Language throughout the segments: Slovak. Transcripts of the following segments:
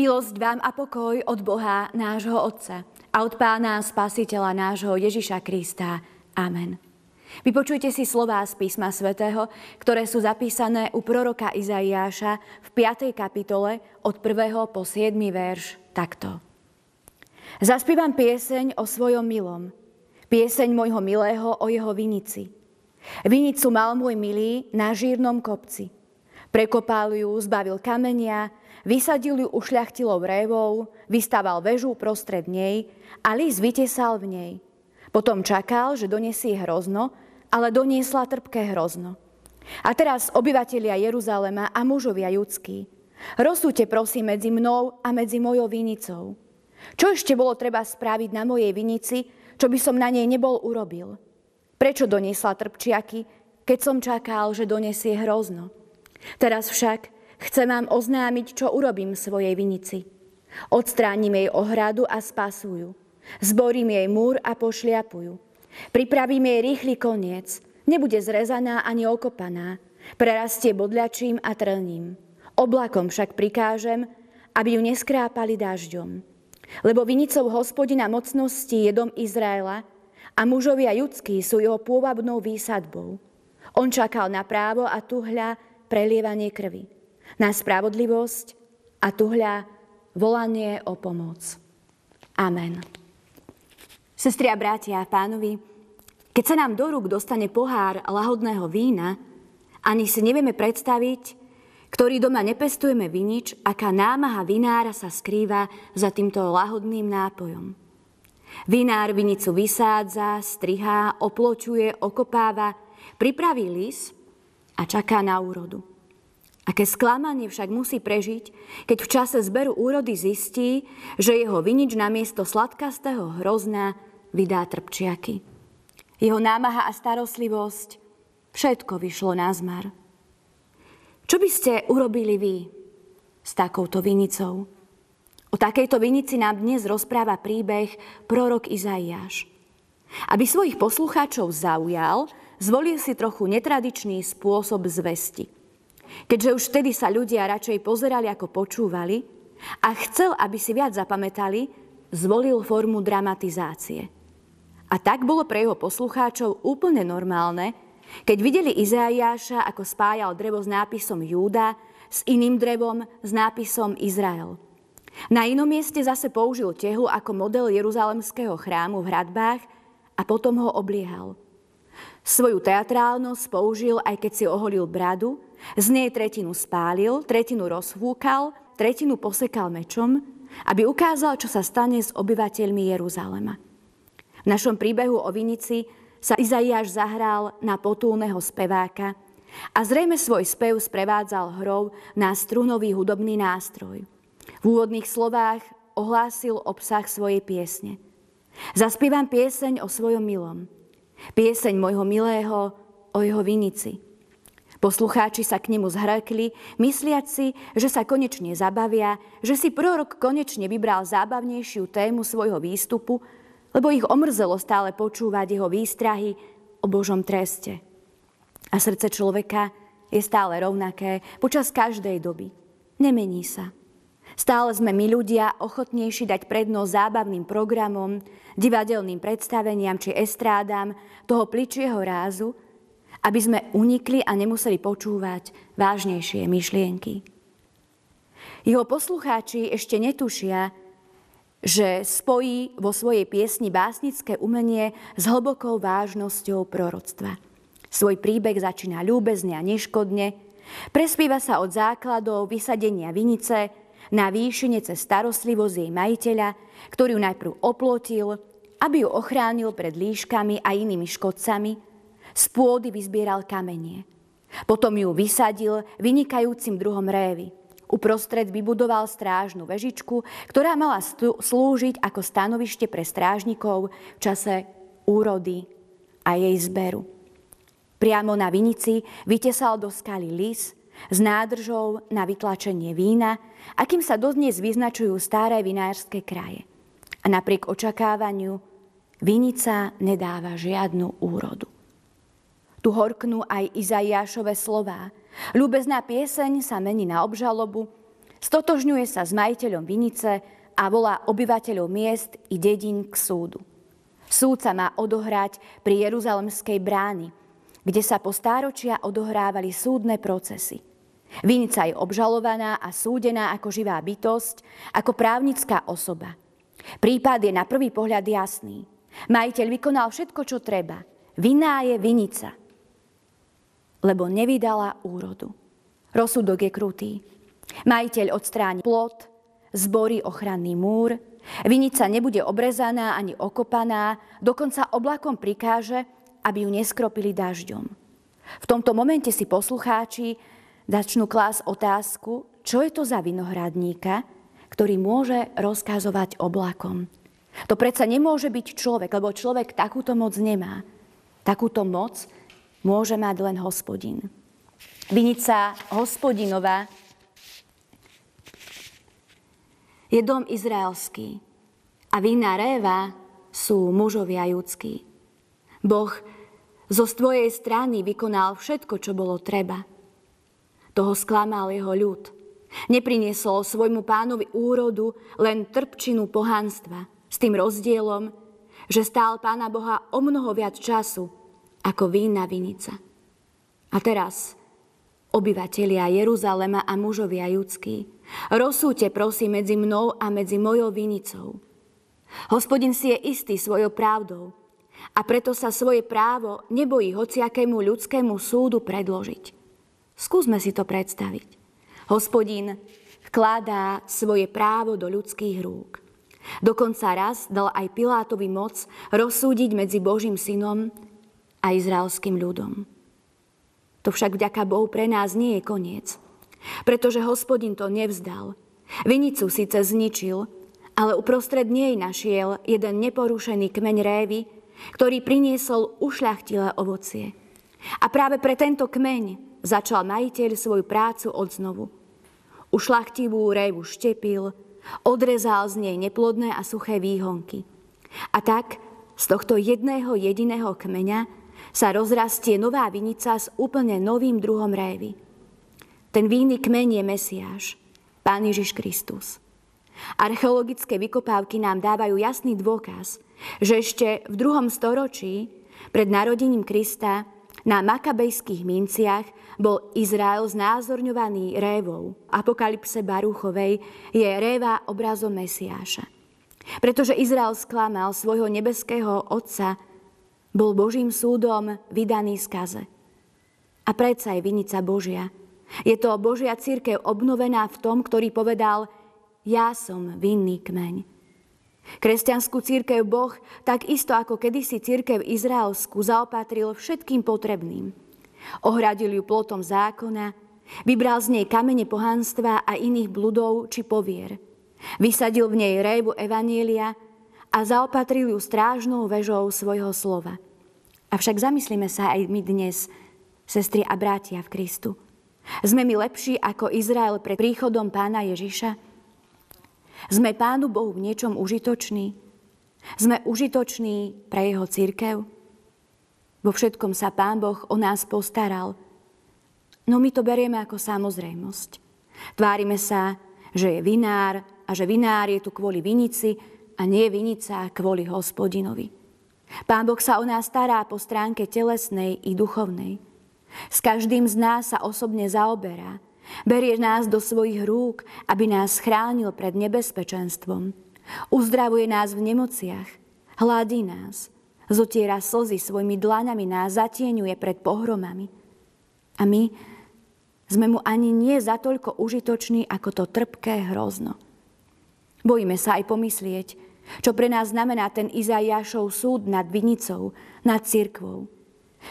Milosť vám a pokoj od Boha, nášho Otca a od Pána Spasiteľa nášho Ježiša Krista. Amen. Vypočujte si slová z písma svätého, ktoré sú zapísané u proroka Izaiáša v 5. kapitole od 1. po 7. verš takto. Zaspívam pieseň o svojom milom, pieseň môjho milého o jeho vinici. Vinicu mal môj milý na žírnom kopci. Prekopal ju, zbavil kamenia, Vysadil ju ušľachtilou révou, vystaval väžu prostred nej a lis vytesal v nej. Potom čakal, že donesie hrozno, ale doniesla trpké hrozno. A teraz obyvatelia Jeruzalema a mužovia judskí, rozsúďte prosím medzi mnou a medzi mojou vinicou. Čo ešte bolo treba spraviť na mojej vinici, čo by som na nej nebol urobil? Prečo doniesla trpčiaky, keď som čakal, že donesie hrozno? Teraz však Chcem vám oznámiť, čo urobím svojej vinici. Odstránim jej ohradu a spasujú. Zborím jej múr a pošliapujú. Pripravím jej rýchly koniec. Nebude zrezaná ani okopaná. Prerastie bodľačím a trním. Oblakom však prikážem, aby ju neskrápali dažďom. Lebo vinicou hospodina mocnosti je dom Izraela a mužovia judskí sú jeho pôvabnou výsadbou. On čakal na právo a tuhľa prelievanie krvi na spravodlivosť a tuhľa volanie o pomoc. Amen. Sestri a bratia, pánovi, keď sa nám do rúk dostane pohár lahodného vína, ani si nevieme predstaviť, ktorý doma nepestujeme vinič, aká námaha vinára sa skrýva za týmto lahodným nápojom. Vinár vinicu vysádza, strihá, opločuje, okopáva, pripraví lis a čaká na úrodu. Aké sklamanie však musí prežiť, keď v čase zberu úrody zistí, že jeho vinič namiesto sladkastého hrozna vydá trpčiaky. Jeho námaha a starostlivosť, všetko vyšlo na zmar. Čo by ste urobili vy s takouto vinicou? O takejto vinici nám dnes rozpráva príbeh prorok Izaiáš. Aby svojich poslucháčov zaujal, zvolil si trochu netradičný spôsob zvesti – Keďže už vtedy sa ľudia radšej pozerali ako počúvali a chcel, aby si viac zapamätali, zvolil formu dramatizácie. A tak bolo pre jeho poslucháčov úplne normálne, keď videli Izaiáša, ako spájal drevo s nápisom Júda s iným drevom s nápisom Izrael. Na inom mieste zase použil tehu ako model Jeruzalemského chrámu v hradbách a potom ho obliehal. Svoju teatrálnosť použil, aj keď si oholil bradu z nej tretinu spálil, tretinu rozhúkal, tretinu posekal mečom, aby ukázal, čo sa stane s obyvateľmi Jeruzalema. V našom príbehu o Vinici sa Izaiáš zahral na potulného speváka a zrejme svoj spev sprevádzal hrou na strunový hudobný nástroj. V úvodných slovách ohlásil obsah svojej piesne. Zaspívam pieseň o svojom milom. Pieseň môjho milého o jeho vinici. Poslucháči sa k nemu zhrekli, mysliac si, že sa konečne zabavia, že si prorok konečne vybral zábavnejšiu tému svojho výstupu, lebo ich omrzelo stále počúvať jeho výstrahy o Božom treste. A srdce človeka je stále rovnaké počas každej doby. Nemení sa. Stále sme my ľudia ochotnejší dať prednosť zábavným programom, divadelným predstaveniam či estrádám toho pličieho rázu, aby sme unikli a nemuseli počúvať vážnejšie myšlienky. Jeho poslucháči ešte netušia, že spojí vo svojej piesni básnické umenie s hlbokou vážnosťou proroctva. Svoj príbeh začína ľúbezne a neškodne, prespieva sa od základov vysadenia vinice na výšine cez starostlivosť jej majiteľa, ktorý ju najprv oplotil, aby ju ochránil pred líškami a inými škodcami – z pôdy vyzbieral kamenie. Potom ju vysadil vynikajúcim druhom révy. Uprostred vybudoval strážnu vežičku, ktorá mala slúžiť ako stanovište pre strážnikov v čase úrody a jej zberu. Priamo na vinici vytesal do skaly lis s nádržou na vytlačenie vína, akým sa dodnes vyznačujú staré vinárske kraje. A napriek očakávaniu vinica nedáva žiadnu úrodu. Tu horknú aj Izaiášové slová. Ľúbezná pieseň sa mení na obžalobu, Stotožňuje sa s majiteľom vinice a volá obyvateľov miest i dedín k súdu. Súd sa má odohrať pri Jeruzalemskej brány, kde sa po stáročia odohrávali súdne procesy. Vinica je obžalovaná a súdená ako živá bytosť, ako právnická osoba. Prípad je na prvý pohľad jasný. Majiteľ vykonal všetko, čo treba. Viná je vinica, lebo nevydala úrodu. Rozsudok je krutý. Majiteľ odstráni plot, zborí ochranný múr, vinica nebude obrezaná ani okopaná, dokonca oblakom prikáže, aby ju neskropili dažďom. V tomto momente si poslucháči začnú klás otázku, čo je to za vinohradníka, ktorý môže rozkazovať oblakom. To predsa nemôže byť človek, lebo človek takúto moc nemá. Takúto moc môže mať len hospodin. Vinica hospodinová je dom izraelský a vína réva sú mužovia judskí. Boh zo svojej strany vykonal všetko, čo bolo treba. Toho sklamal jeho ľud. Nepriniesol svojmu pánovi úrodu len trpčinu pohanstva, s tým rozdielom, že stál pána Boha o mnoho viac času ako vína vinica. A teraz, obyvatelia Jeruzalema a mužovia judskí, Rozsúďte prosím medzi mnou a medzi mojou vinicou. Hospodin si je istý svojou pravdou a preto sa svoje právo nebojí hociakému ľudskému súdu predložiť. Skúsme si to predstaviť. Hospodin vkladá svoje právo do ľudských rúk. Dokonca raz dal aj Pilátovi moc rozsúdiť medzi Božím synom a izraelským ľudom. To však vďaka Bohu pre nás nie je koniec pretože hospodin to nevzdal. Vinicu síce zničil, ale uprostred nej našiel jeden neporušený kmeň révy, ktorý priniesol ušľachtilé ovocie. A práve pre tento kmeň začal majiteľ svoju prácu od znovu. Ušlachtivú révu štepil, odrezal z nej neplodné a suché výhonky. A tak z tohto jedného jediného kmeňa sa rozrastie nová vinica s úplne novým druhom révy. Ten vinný kmeň je Mesiáš, Pán Ježiš Kristus. Archeologické vykopávky nám dávajú jasný dôkaz, že ešte v druhom storočí pred narodením Krista na makabejských minciach bol Izrael znázorňovaný révou. Apokalypse Baruchovej je réva obrazom Mesiáša. Pretože Izrael sklamal svojho nebeského otca, bol Božím súdom vydaný skaze. A predsa je vinica Božia – je to Božia církev obnovená v tom, ktorý povedal, ja som vinný kmeň. Kresťanskú církev Boh, tak isto ako kedysi církev izraelskú, zaopatril všetkým potrebným. Ohradil ju plotom zákona, vybral z nej kamene pohanstva a iných bludov či povier. Vysadil v nej révu evanielia a zaopatril ju strážnou vežou svojho slova. Avšak zamyslíme sa aj my dnes, sestry a bratia v Kristu. Sme my lepší ako Izrael pred príchodom pána Ježiša? Sme pánu Bohu v niečom užitoční? Sme užitoční pre jeho církev? Vo všetkom sa pán Boh o nás postaral. No my to berieme ako samozrejmosť. Tvárime sa, že je vinár a že vinár je tu kvôli vinici a nie vinica kvôli hospodinovi. Pán Boh sa o nás stará po stránke telesnej i duchovnej. S každým z nás sa osobne zaoberá. Berie nás do svojich rúk, aby nás chránil pred nebezpečenstvom. Uzdravuje nás v nemociach. Hladí nás. Zotiera slzy svojimi dlaňami nás zatieňuje pred pohromami. A my sme mu ani nie za toľko užitoční, ako to trpké hrozno. Bojíme sa aj pomyslieť, čo pre nás znamená ten Izaiášov súd nad vinicou, nad cirkvou.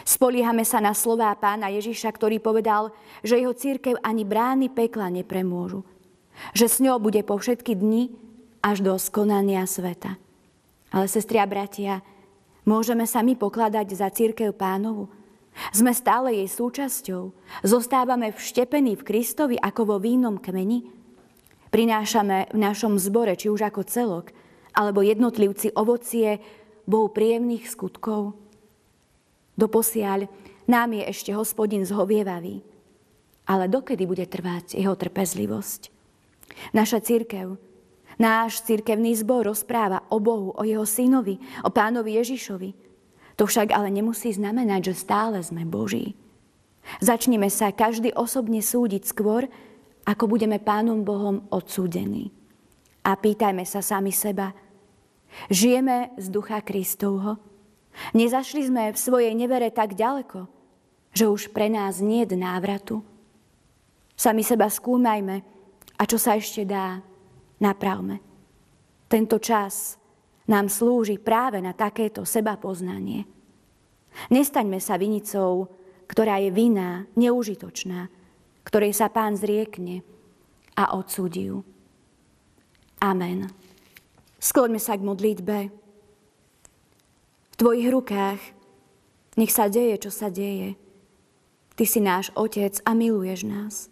Spoliehame sa na slová pána Ježiša, ktorý povedal, že jeho církev ani brány pekla nepremôžu. Že s ňou bude po všetky dni až do skonania sveta. Ale sestri a bratia, môžeme sa my pokladať za církev pánovu. Sme stále jej súčasťou. Zostávame vštepení v Kristovi ako vo vínom kmeni. Prinášame v našom zbore, či už ako celok, alebo jednotlivci ovocie Bohu príjemných skutkov. Doposiaľ nám je ešte hospodin zhovievavý. Ale dokedy bude trvať jeho trpezlivosť? Naša církev, náš církevný zbor rozpráva o Bohu, o jeho synovi, o pánovi Ježišovi. To však ale nemusí znamenať, že stále sme Boží. Začneme sa každý osobne súdiť skôr, ako budeme Pánom Bohom odsúdení. A pýtajme sa sami seba, žijeme z ducha Kristovho? Nezašli sme v svojej nevere tak ďaleko, že už pre nás nie je návratu? Sami seba skúmajme a čo sa ešte dá, napravme. Tento čas nám slúži práve na takéto seba poznanie. Nestaňme sa vinicou, ktorá je vinná, neužitočná, ktorej sa pán zriekne a odsúdi ju. Amen. Skloňme sa k modlitbe. V tvojich rukách nech sa deje, čo sa deje. Ty si náš Otec a miluješ nás.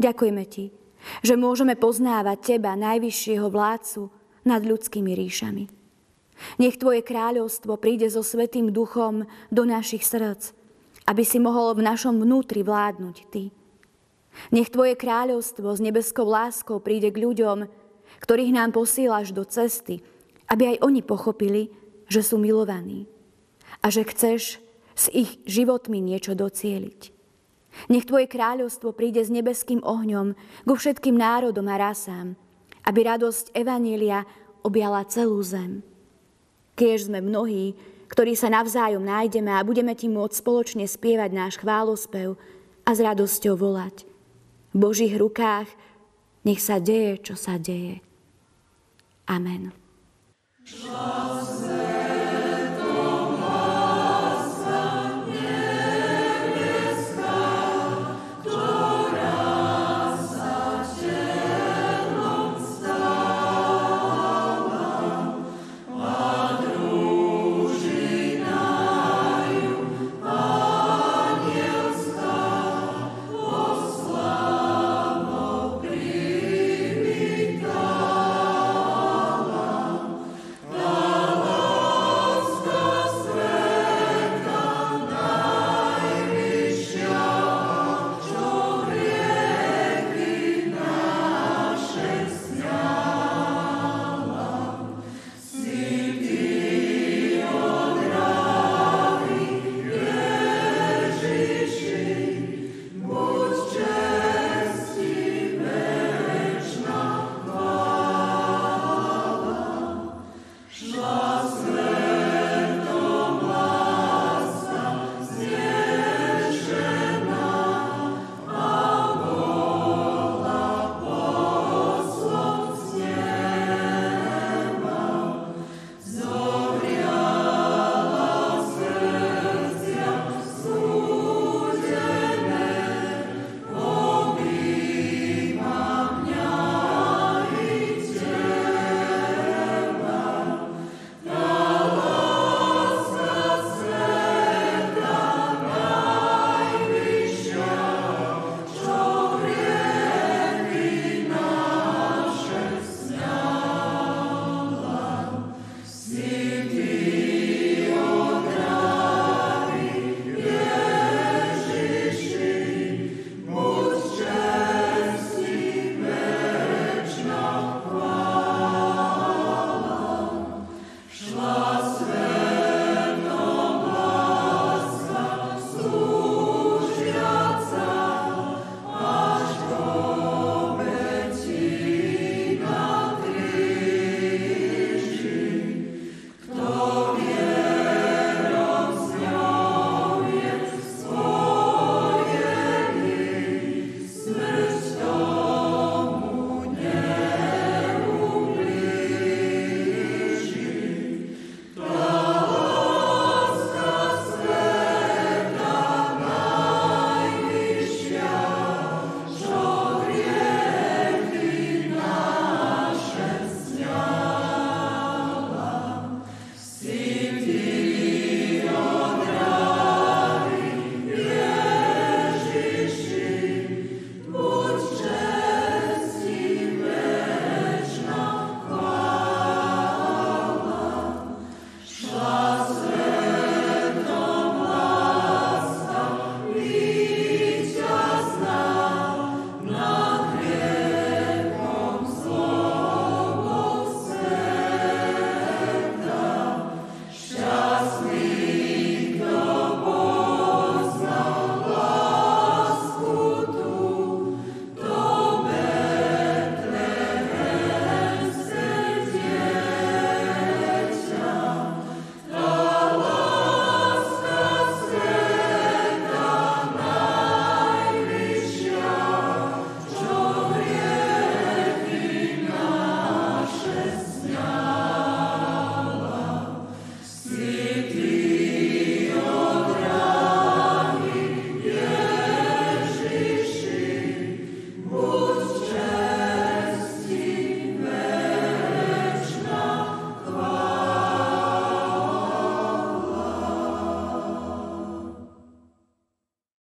Ďakujeme Ti, že môžeme poznávať Teba, najvyššieho vládcu nad ľudskými ríšami. Nech Tvoje kráľovstvo príde so Svetým duchom do našich srdc, aby si mohol v našom vnútri vládnuť Ty. Nech Tvoje kráľovstvo s nebeskou láskou príde k ľuďom, ktorých nám posílaš do cesty, aby aj oni pochopili, že sú milovaní a že chceš s ich životmi niečo docieliť. Nech Tvoje kráľovstvo príde s nebeským ohňom ku všetkým národom a rasám, aby radosť Evanília objala celú zem. Keď sme mnohí, ktorí sa navzájom nájdeme a budeme ti môcť spoločne spievať náš chválospev a s radosťou volať. V Božích rukách nech sa deje, čo sa deje. Amen. Čas